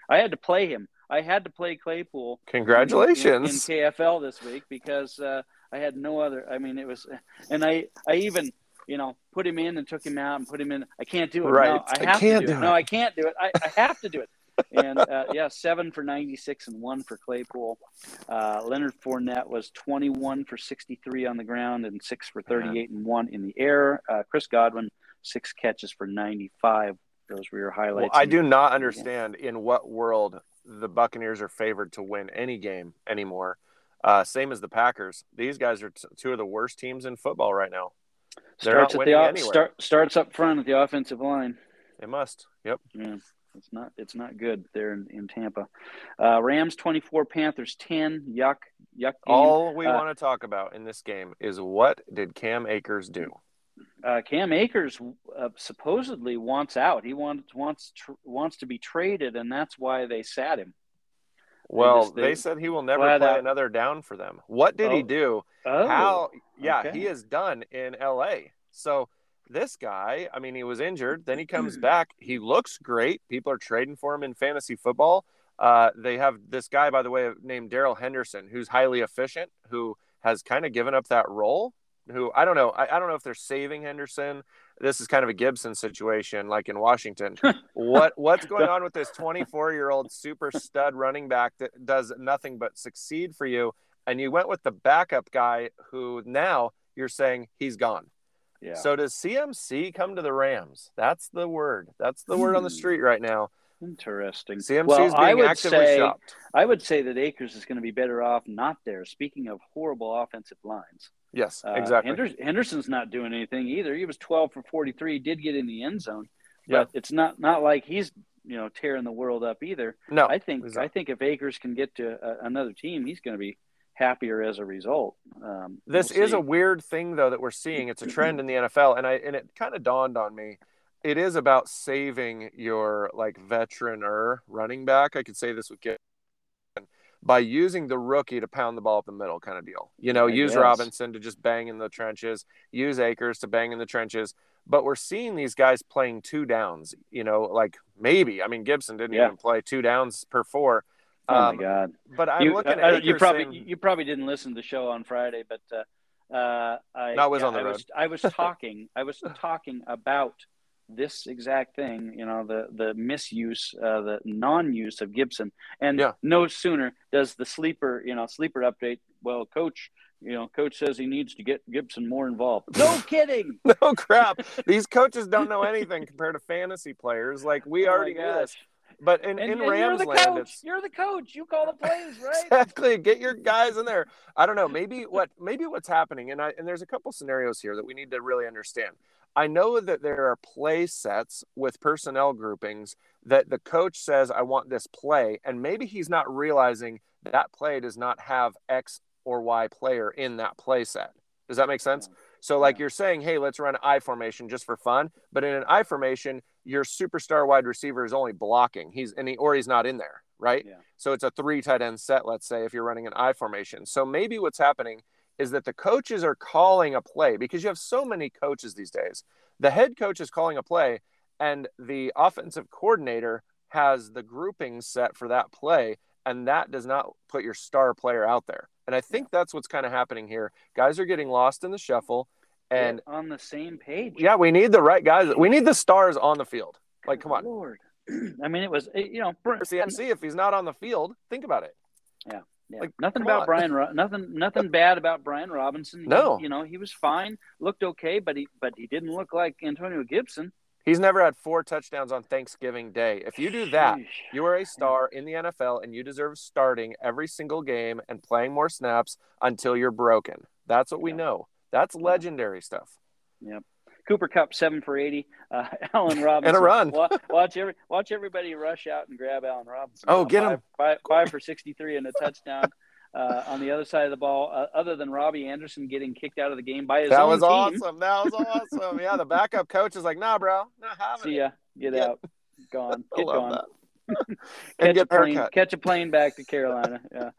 I had to play him. I had to play Claypool Congratulations. in, in KFL this week because uh, I had no other. I mean, it was, and I I even you know put him in and took him out and put him in. I can't do it. Right. No, I I have can't to do do it. it. No, I can't do it. I, I have to do it. And uh, yeah, seven for 96 and one for Claypool. Uh, Leonard Fournette was 21 for 63 on the ground and six for 38 and one in the air. Uh, Chris Godwin, six catches for 95. Those were your highlights. Well, I do not understand in what world the Buccaneers are favored to win any game anymore. Uh, same as the Packers. These guys are t- two of the worst teams in football right now. They're starts at the start, starts up front at the offensive line. They must. Yep. Yeah, it's not it's not good there in, in Tampa. Uh, Rams twenty four, Panthers ten. Yuck, yuck. Game. All we Uh, want to talk about in this game is what did Cam Akers do? Uh, Cam Akers uh, supposedly wants out. He wants wants tr- wants to be traded, and that's why they sat him. Well, they, they said he will never play out- another down for them. What did he Oh. do? Oh, How? Yeah, okay. he is done in LA. So this guy, I mean, he was injured. Then he comes back. He looks great. People are trading for him in fantasy football. Uh, they have this guy, by the way, named Darrell Henderson, who's highly efficient, who has kind of given up that role. Who I don't know. I, I don't know if they're saving Henderson. This is kind of a Gibson situation, like in Washington. what what's going on with this 24 year old super stud running back that does nothing but succeed for you? And you went with the backup guy who now you're saying he's gone. Yeah. So does CMC come to the Rams? That's the word. That's the word on the Hmm. street right now. Interesting. CMC well, is I being would actively say shopped. I would say that Akers is going to be better off not there. Speaking of horrible offensive lines, Yes, uh, exactly. Hender- Henderson's not doing anything either. He was twelve for forty three. Did get in the end zone, Yeah. but it's not not like he's you know tearing the world up either. no, I think not. I think if Akers can get to a, another team, he's going to be happier as a result. Um, This we'll is a weird thing though that we're seeing. It's a trend in the NFL, and I and it kind of dawned on me. It is about saving your like veteraner running back. I could say this with Gibson by using the rookie to pound the ball up the middle, kind of deal. You know, I use guess. Robinson to just bang in the trenches, use Akers to bang in the trenches. But we're seeing these guys playing two downs. You know, like maybe I mean Gibson didn't Yeah. even play two downs per four. Oh Um, my God! But I'm you, looking at uh, you probably saying- you probably didn't listen to the show on Friday, but uh, uh, I, No, I was yeah, on the I road. was I was talking I was talking about this exact thing. You know, the the misuse, uh, the non-use of Gibson, and Yeah. no sooner does the sleeper you know sleeper update. Well, coach. You know, coach says he needs to get Gibson more involved. No kidding. no crap. These coaches don't know anything compared to fantasy players. Like we Oh already knew this. But in, And, in and you're the Ramsland, coach. You're the coach. You call the plays, right? exactly get your guys in there. I don't know. Maybe what maybe what's happening, and I and there's a couple scenarios here that we need to really understand. I know that there are play sets with personnel groupings that the coach says, I want this play. And maybe he's not realizing that play does not have X or Y player in that play set. Does that make sense? Yeah. So, like you're saying, hey, let's run I formation just for fun. But in an I formation, your superstar wide receiver is only blocking. He's and he, or he's not in there, right? Yeah. So it's a three tight end set, let's say, if you're running an I formation. So maybe what's happening is that the coaches are calling a play because you have so many coaches these days. The head coach is calling a play, and the offensive coordinator has the grouping set for that play, and that does not put your star player out there. And I think that's what's kind of happening here. Guys are getting lost in the shuffle, and Get on the same page. yeah, we need the right guys. We need the stars on the field. Like, come on. Lord. I mean, it was eh, you know, Br- CMC, if he's not on the field, think about it. yeah. yeah. like, nothing about on. Brian. Ro- nothing, nothing bad about Brian Robinson. He- No. you know, he was fine, looked okay, but he, but he didn't look like Antonio Gibson. He's never had four touchdowns on Thanksgiving Day. If you do that, Sheesh. you are a star in the NFL and you deserve starting every single game and playing more snaps until you're broken. That's what we Yeah. know. That's legendary stuff. Yep. Cooper Kupp seven for eighty. Uh, Allen Robinson and a run. Wa- Watch every watch everybody rush out and grab Allen Robinson. Oh, get him. five, five, five for sixty three and a touchdown. Uh, on the other side of the ball, uh, other than Robbie Anderson getting kicked out of the game by his team, That was team. awesome. That was awesome. Yeah, the backup coach is like, nah, bro, not having See ya, get Yeah. out, gone, I get love gone. that. catch get a plane, catch a plane back to Carolina. Yeah.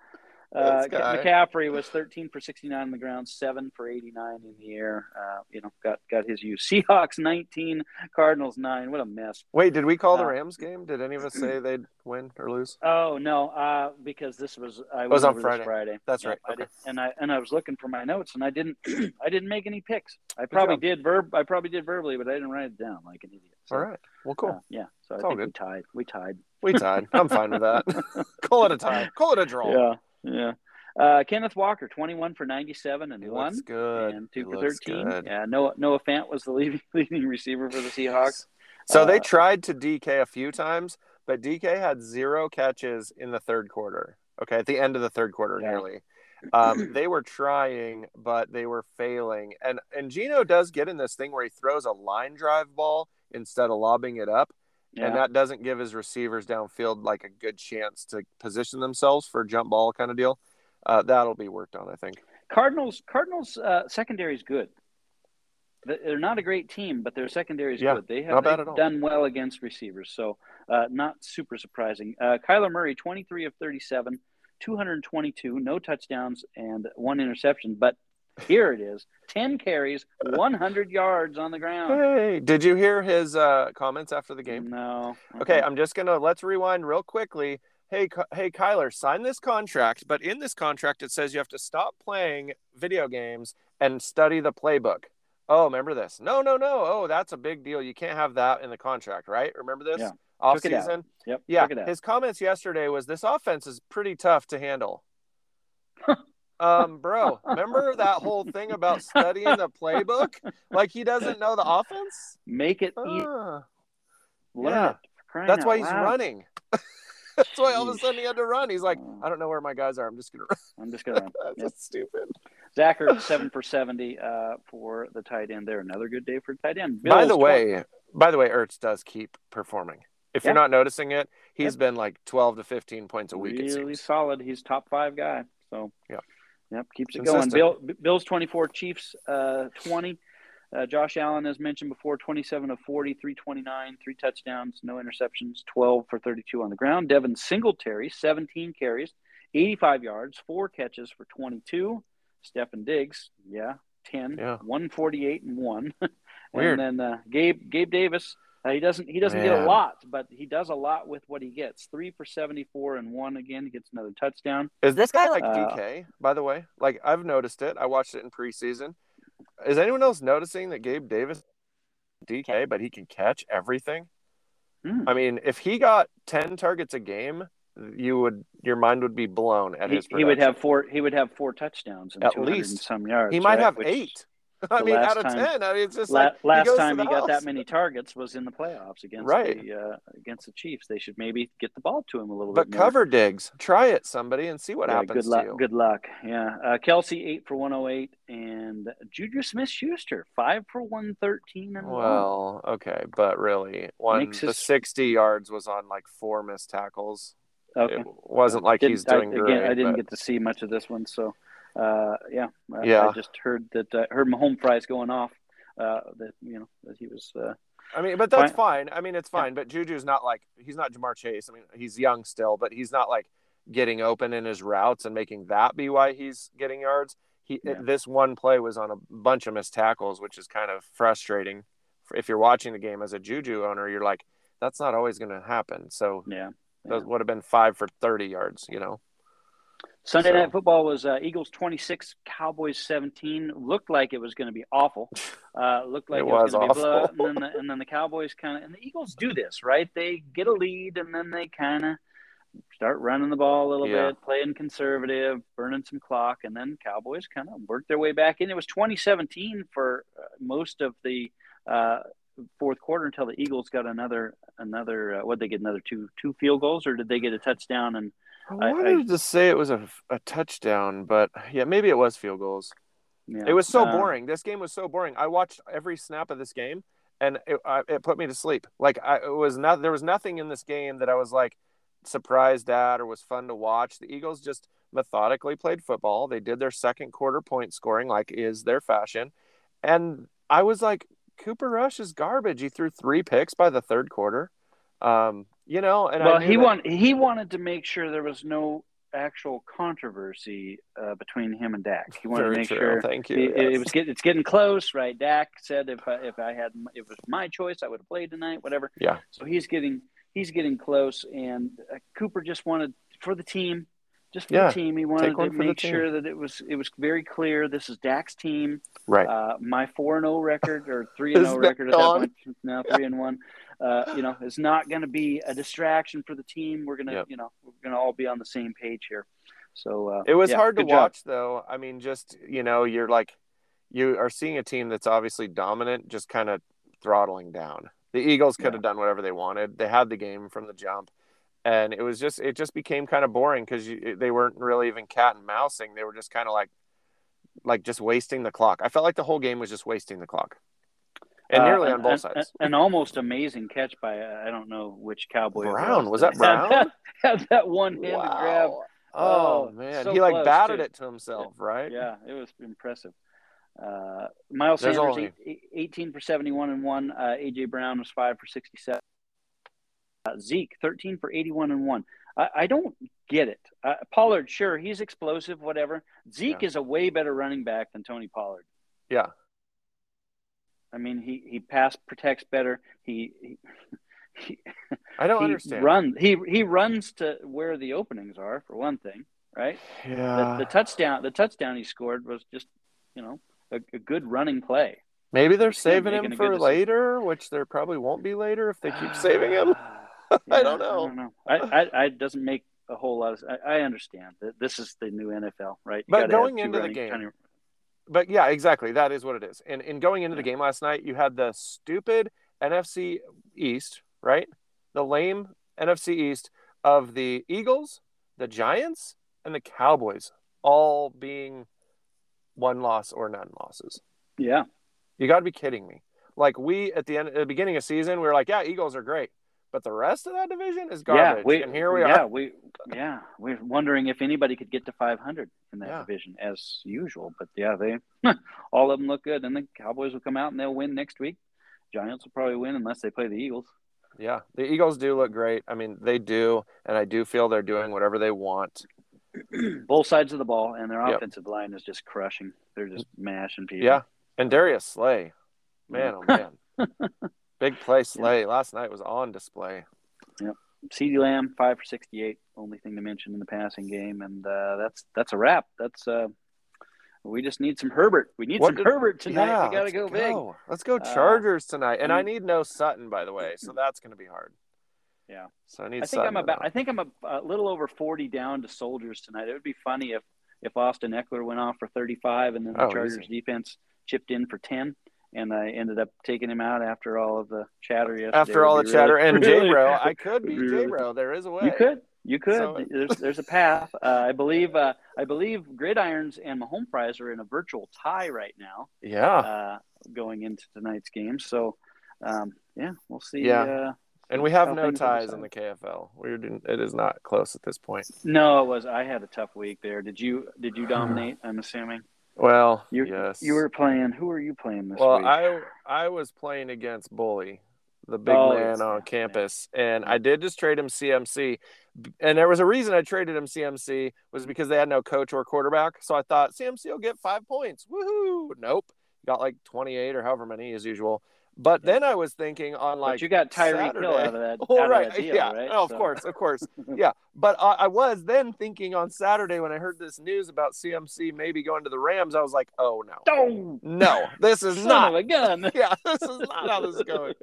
Uh, McCaffrey was 13 for 69 on the ground, seven for 89 in the air. Uh, you know, got got his use. Seahawks 19, Cardinals nine. What a mess. Wait, did we call the Uh, Rams game? Did any of us say they'd win or lose? Oh no, uh, because this was I was went on Friday. Friday. That's Yeah, right. I Okay. did, and I and I was looking for my notes, and I didn't I didn't make any picks. I probably did verb. I probably did verbally, but I didn't write it down like an idiot. So, All right. Well, cool. uh, yeah. So I It's all think we tied. We tied. We tied. I'm fine with that. Call it a tie. Call it a draw. Yeah. Yeah. Uh, Kenneth Walker, 21 for 97 and He one. good. and two He for 13. good. Yeah, Noah, Noah Fant was the leading, leading receiver for the Seahawks. So they Uh, tried to DK a few times, but DK had zero catches in the third quarter. Okay, at the end of the third quarter, Yeah. nearly. Um, they were trying, but they were failing. And and Geno does get in this thing where he throws a line drive ball instead of lobbing it up, Yeah. and that doesn't give his receivers downfield like a good chance to position themselves for a jump ball kind of deal. Uh, that'll be worked on, I think. Cardinals Cardinals uh, secondary is good. They- They're not a great team, but their secondary is Yeah, good. They have bad at all. done well against receivers, so uh, not super surprising. Uh, Kyler Murray, 23 of 37, 222, no touchdowns and one interception, but here it is 10 carries, 100 yards on the ground. Hey, did you hear his uh, comments after the game? No. Okay, I'm just gonna let's rewind real quickly. Hey, hey, Kyler, sign this contract, but in this contract it says you have to stop playing video games and study the playbook. Oh, remember this? No, no, no. Oh, that's a big deal. You can't have that in the contract, right? Remember this? Yeah. Off Took season. Yep. Yeah. check it out. His comments yesterday was this offense is pretty tough to handle. um, bro, remember that whole thing about studying the playbook? Like he doesn't know the offense? Make it. Ah, yeah. it. that's why he's loud. running. That's why all of a sudden he had to run. He's like. I don't know where my guys are. I'm just gonna run. I'm just gonna run. That's Yep. stupid. Zach Ertz seven for seventy uh, for the tight end. There, another good day for tight end. by Bills, the 12 way, by the way, Ertz does keep performing. If you're not noticing it, he's Yep. been like 12 to 15 points a week. Really solid. He's top five guy. So Yep. Yep, keeps it Consistent. going. Bill, Bills twenty four, Chiefs uh, twenty. Uh, Josh Allen, as mentioned before, 27 of 40, 329, three touchdowns, no interceptions, 12 for 32 on the ground. Devin Singletary, 17 carries, 85 yards, four catches for 22. Stefon Diggs, yeah, 10, Yeah. 148 and one. Weird. And then uh, Gabe Gabe Davis, uh, he doesn't he doesn't get a lot, but he does a lot with what he gets. Three for 74 and one again. He gets another touchdown. Is this guy like Uh, DK? By the way, like I've noticed it. I watched it in preseason. Is anyone else noticing that Gabe Davis, DK, but he can catch everything? Hmm. I mean, if he got 10 targets a game, you would your mind would be blown at He, his. he would have four. He would have four touchdowns and At 200 and least. some yards. He might right? have Which- eight. I The mean, out of time- ten, I mean, it's just La- like last to time he got that many targets was in the playoffs against Right. the uh, against the Chiefs. They should maybe get the ball to him a little But bit But cover Diggs, try it, somebody, and see what Yeah, happens good luck. you. Good luck. Yeah. Uh, Kelce eight for one hundred eight, and Juju Smith Schuster five for one thirteen and one. Well, okay, but really, one the his- sixty yards was on like four missed tackles. Okay. It wasn't like he's doing I, great. Again, I didn't but- get to see much of this one, so uh, yeah, I, Yeah. I just heard that uh, heard my home fries going off. Uh, that you know that he was. Uh, I mean, but that's fine. I mean, it's fine. But Juju's not like he's not Ja'Marr Chase. I mean, he's young still, but he's not like getting open in his routes and making that be why he's getting yards. He Yeah. this one play was on a bunch of missed tackles, which is kind of frustrating. If you're watching the game as a Juju owner, you're like, that's not always going to happen. So yeah. that would have been five for thirty yards. You know. Sunday So- night football was uh, Eagles 26, Cowboys 17. Looked like it was going to be awful. Uh, looked like It it, was, was going to be blowout. awful. And then, the, and then the Cowboys kind of, and the Eagles do this, right? They get a lead and then they kind of start running the ball a little Yeah. bit, playing conservative, burning some clock, and then Cowboys kind of work their way back in. It was 2017 for uh, most of the uh, fourth quarter until the Eagles got another, another, uh, what they get another two, two field goals, or did they get a touchdown and I I- I- wanted to say it was a, a touchdown, but yeah, maybe it was field goals. yeah, It was so uh, boring. This game was so boring. I watched every snap of this game, and it, I, it put me to sleep. Like I, it was not. There was nothing in this game that I was like surprised at or was fun to watch. The Eagles just methodically played football. They did their second quarter point scoring, like is their fashion, and I was like, Cooper Rush is garbage. He threw three picks by the third quarter. Um, you know, and well, I he that- want he wanted to make sure there was no actual controversy uh, between him and Dak. He wanted Very to make true. sure Thank you. it, it was get, it's getting close, right? Dak said if I, if I had if it was my choice, I would have played tonight, whatever. Yeah. So he's getting he's getting close, and uh, Cooper just wanted for the team, just for Yeah, the team. He wanted to make sure that it was it was very clear. This is Dak's team. right. Uh, my four and zero record or three and zero record at that point now three and one. Uh, you know, is not going to be a distraction for the team. We're gonna, Yep. you know, we're gonna all be on the same page here. So uh, It was yeah, hard to good job. watch, though. I mean, just you know, you're like, you are seeing a team that's obviously dominant, just kind of throttling down. The Eagles could Yeah. have done whatever they wanted. They had the game from the jump, and it was just it just became kind of boring because they weren't really even cat and mousing. They were just kind of like, like just wasting the clock. I felt like the whole game was just wasting the clock, and Uh, nearly an- on both an- sides. An, almost amazing catch by uh, I don't know which cowboy. Brown was that that Brown? Had, had that one-handed grab. Oh, Oh man, so he like batted too. it to himself, right? Yeah, it was impressive. Uh, Miles There's Sanders, only- 18 for 71 and 1. Uh, A.J. Brown was 5 for 67. Uh, Zeke, 13 for 81 and 1. I, I don't get it. Uh, Pollard, sure, he's explosive, whatever. Zeke Yeah. is a way better running back than Tony Pollard. Yeah. I mean, he, he pass protects better. He, he, he, I don't he understand. Run, he, he runs to where the openings are, for one thing, right? Yeah. the, the touchdown the touchdown he scored was just you know a, a good running play. Maybe they're saving him for later, which there probably won't be later if they keep saving him. Yeah, I don't know. I don't know. I, I, I doesn't make a whole lot of. I, I understand that this is the new NFL, right? You But going into the game, kind of- But yeah, exactly. That is what it is. And in going into the game last night, you had the stupid NFC East, right? The lame NFC East of the Eagles, the Giants, and the Cowboys all being one loss or none losses. yeah, You got to be kidding me. Like we at the end at the beginning of season, we were like, yeah, Eagles are great. But the rest of that division is garbage. yeah. We, and here we yeah, are. We yeah, we're wondering if anybody could get to 500 in that Yeah. division as usual. But yeah, they all of them look good, and the Cowboys will come out and they'll win next week. Giants will probably win unless they play the Eagles. Yeah, the Eagles do look great. I mean, they do, and I do feel they're doing whatever they want. Both sides of the ball, and their Yep. offensive line is just crushing. They're just mashing people. Yeah, and Darius Slay, man, oh mm. man, big play Slay last night was on display. Yep. CeeDee Lamb, five for sixty-eight. Only thing to mention in the passing game, and uh, that's that's a wrap. That's uh, we just need some Herbert. We need What some did- Herbert tonight. yeah, we got to let's go, big. Let's go Uh, Chargers tonight, and I need no Sutton by the way, so that's going to be hard. Yeah. So I need. I think Sutton I'm about. I think I'm a, a little over forty down to Soldiers tonight. It would be funny if if Austin Ekeler went off for thirty-five, and then the Oh, Chargers easy. defense chipped in for ten, and I ended up taking him out after all of the chatter yesterday. After all the be chatter and really- J-Bro, I could beat really- J-Bro. There is a way. You could, you could. So- there's there's a path. Uh, I believe uh, I believe Gridirons and Mahone Fries are in a virtual tie right now, Yeah. uh, going into tonight's game. So, um, yeah, we'll see. Yeah. Uh, and we have no ties in the. KFL. We're doing, it is not close at this point. No, it was. I had a tough week there. Did you? Did you dominate? I'm assuming Well, you. yes. You were playing. Who were you playing this Well, week? I I was playing against Bully, the big Oh, man on campus, and I did just trade him CMC, and there was a reason I traded him CMC was because they had no coach or quarterback. So I thought CMC will get five points. Woohoo! Nope, got like twenty eight or however many as usual. But then I was thinking on like but you got Tyreek Hill Saturday. out of that. Oh, right. Of that deal, yeah. right? Oh, of So- course, of course. yeah. But I, I was then thinking on Saturday when I heard this news about CMC maybe going to the Rams, I was like, oh no, Oh, no, this is not of a gun. yeah, this is not how this is going.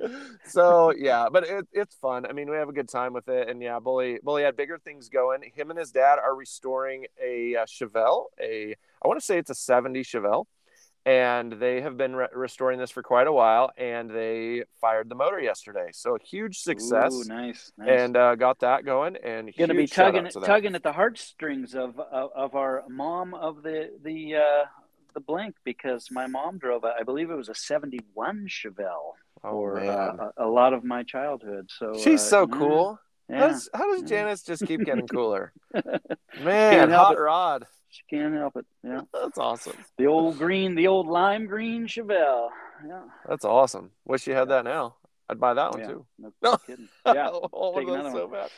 So yeah, but it, it's fun. I mean, we have a good time with it, and yeah, Bully Bully had bigger things going. Him and his dad are restoring a uh, Chevelle, a I want to say it's a '70 Chevelle, and they have been re- restoring this for quite a while, and they fired the motor yesterday. So a huge success, Ooh, nice, nice. and uh, got that going, and going to be tugging to tugging at the heartstrings of, of of our mom of the the uh, the blink because my mom drove a, I believe it was a '71 Chevelle Oh man, uh, a, a lot of my childhood. So she's uh, so yeah, cool. How does, how does Yeah. Janice just keep getting cooler? Man, hot it. rod. She can't help it. Yeah, That's awesome. the old green, the old lime green Chevelle. Yeah, That's awesome. Wish you had that now. I'd buy that one Yeah. too. no, No. kidding. Yeah, oh, take that's another so bad.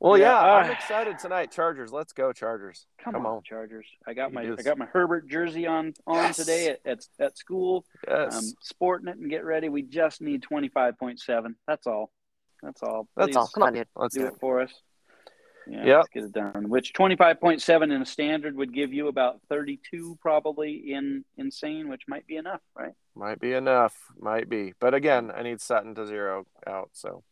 well, Yeah, yeah, all I'm excited tonight. Chargers, let's go Chargers. come, Come on, on. Chargers. I got You my I got my Herbert jersey on on Yes. today at, at at school. Yes, um, sporting it and get ready. We just need 25.7. That's all. That's all. That's all. Come on, dude. let's Do do it it. for us. Yeah, Yep. let's get it done. Which 25.7 in a standard would give you about 32 probably in insane, which might be enough, right? Might be enough. Might be. But again, I need Sutton to zero out. So,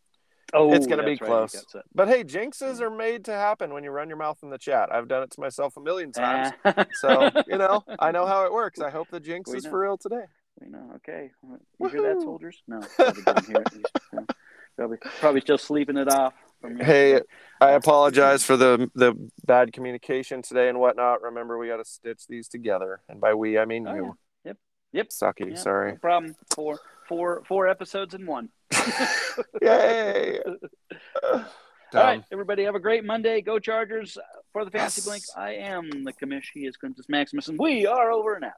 Oh, It's gonna be that's right, close. but hey, jinxes are made to happen when you run your mouth in the chat. I've done it to myself a million times. Ah. so you know, I know how it works. I hope the jinx We is know. for real today. We know. Okay. You hear that, soldiers? No, probably didn't hear it. Probably, probably still sleeping it off. From Hey. I apologize for the the bad communication today and whatnot. Remember, we got to stitch these together, and by we, I mean Oh, you. yeah. Yep. Yep. Sucky. Yeah, Sorry. No problem. Four, four, four episodes in one. Yay. All right, everybody, have a great Monday. Go Chargers for the Fantasy Yes. Blink. I am the commish. He is Quintus Maximus, and we are over and out.